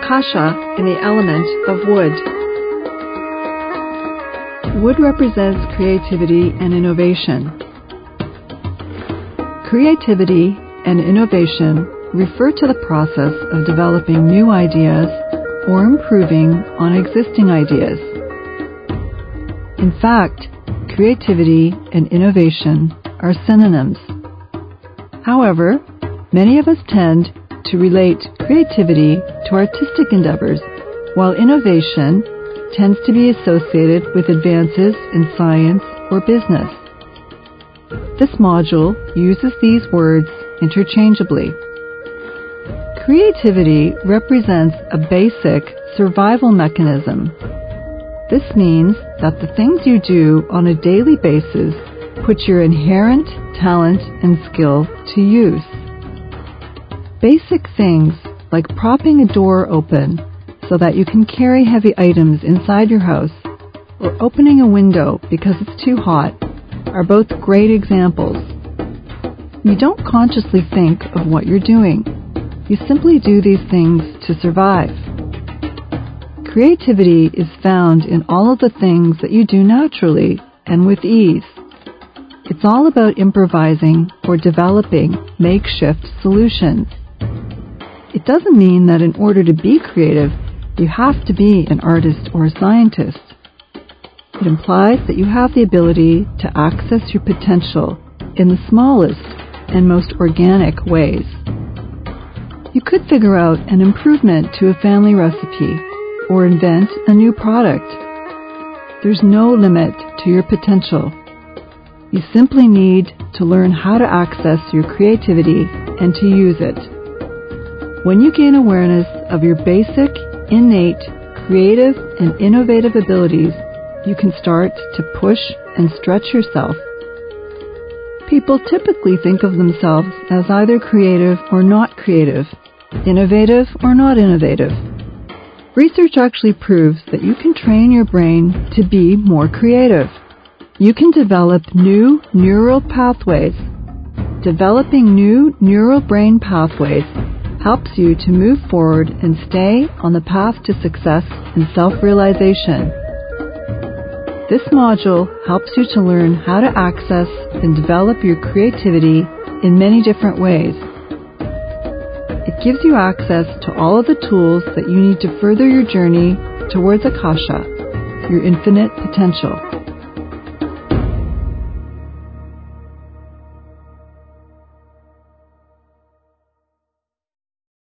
Akasha in the element of wood. Wood represents creativity and innovation. Creativity and innovation refer to the process of developing new ideas or improving on existing ideas. In fact, creativity and innovation are synonyms. However, many of us tend to relate creativity to artistic endeavors, while innovation tends to be associated with advances in science or business. This module uses these words interchangeably. Creativity represents a basic survival mechanism. This means that the things you do on a daily basis put your inherent talent and skill to use. Basic things like propping a door open so that you can carry heavy items inside your house or opening a window because it's too hot are both great examples. You don't consciously think of what you're doing. You simply do these things to survive. Creativity is found in all of the things that you do naturally and with ease. It's all about improvising or developing makeshift solutions. It doesn't mean that in order to be creative, you have to be an artist or a scientist. It implies that you have the ability to access your potential in the smallest and most organic ways. You could figure out an improvement to a family recipe or invent a new product. There's no limit to your potential. You simply need to learn how to access your creativity and to use it. When you gain awareness of your basic, innate, creative, and innovative abilities, you can start to push and stretch yourself. People typically think of themselves as either creative or not creative, innovative or not innovative. Research actually proves that you can train your brain to be more creative. You can develop new neural pathways. Developing new neural brain pathways helps you to move forward and stay on the path to success and self-realization. This module helps you to learn how to access and develop your creativity in many different ways. It gives you access to all of the tools that you need to further your journey towards Akasha, your infinite potential.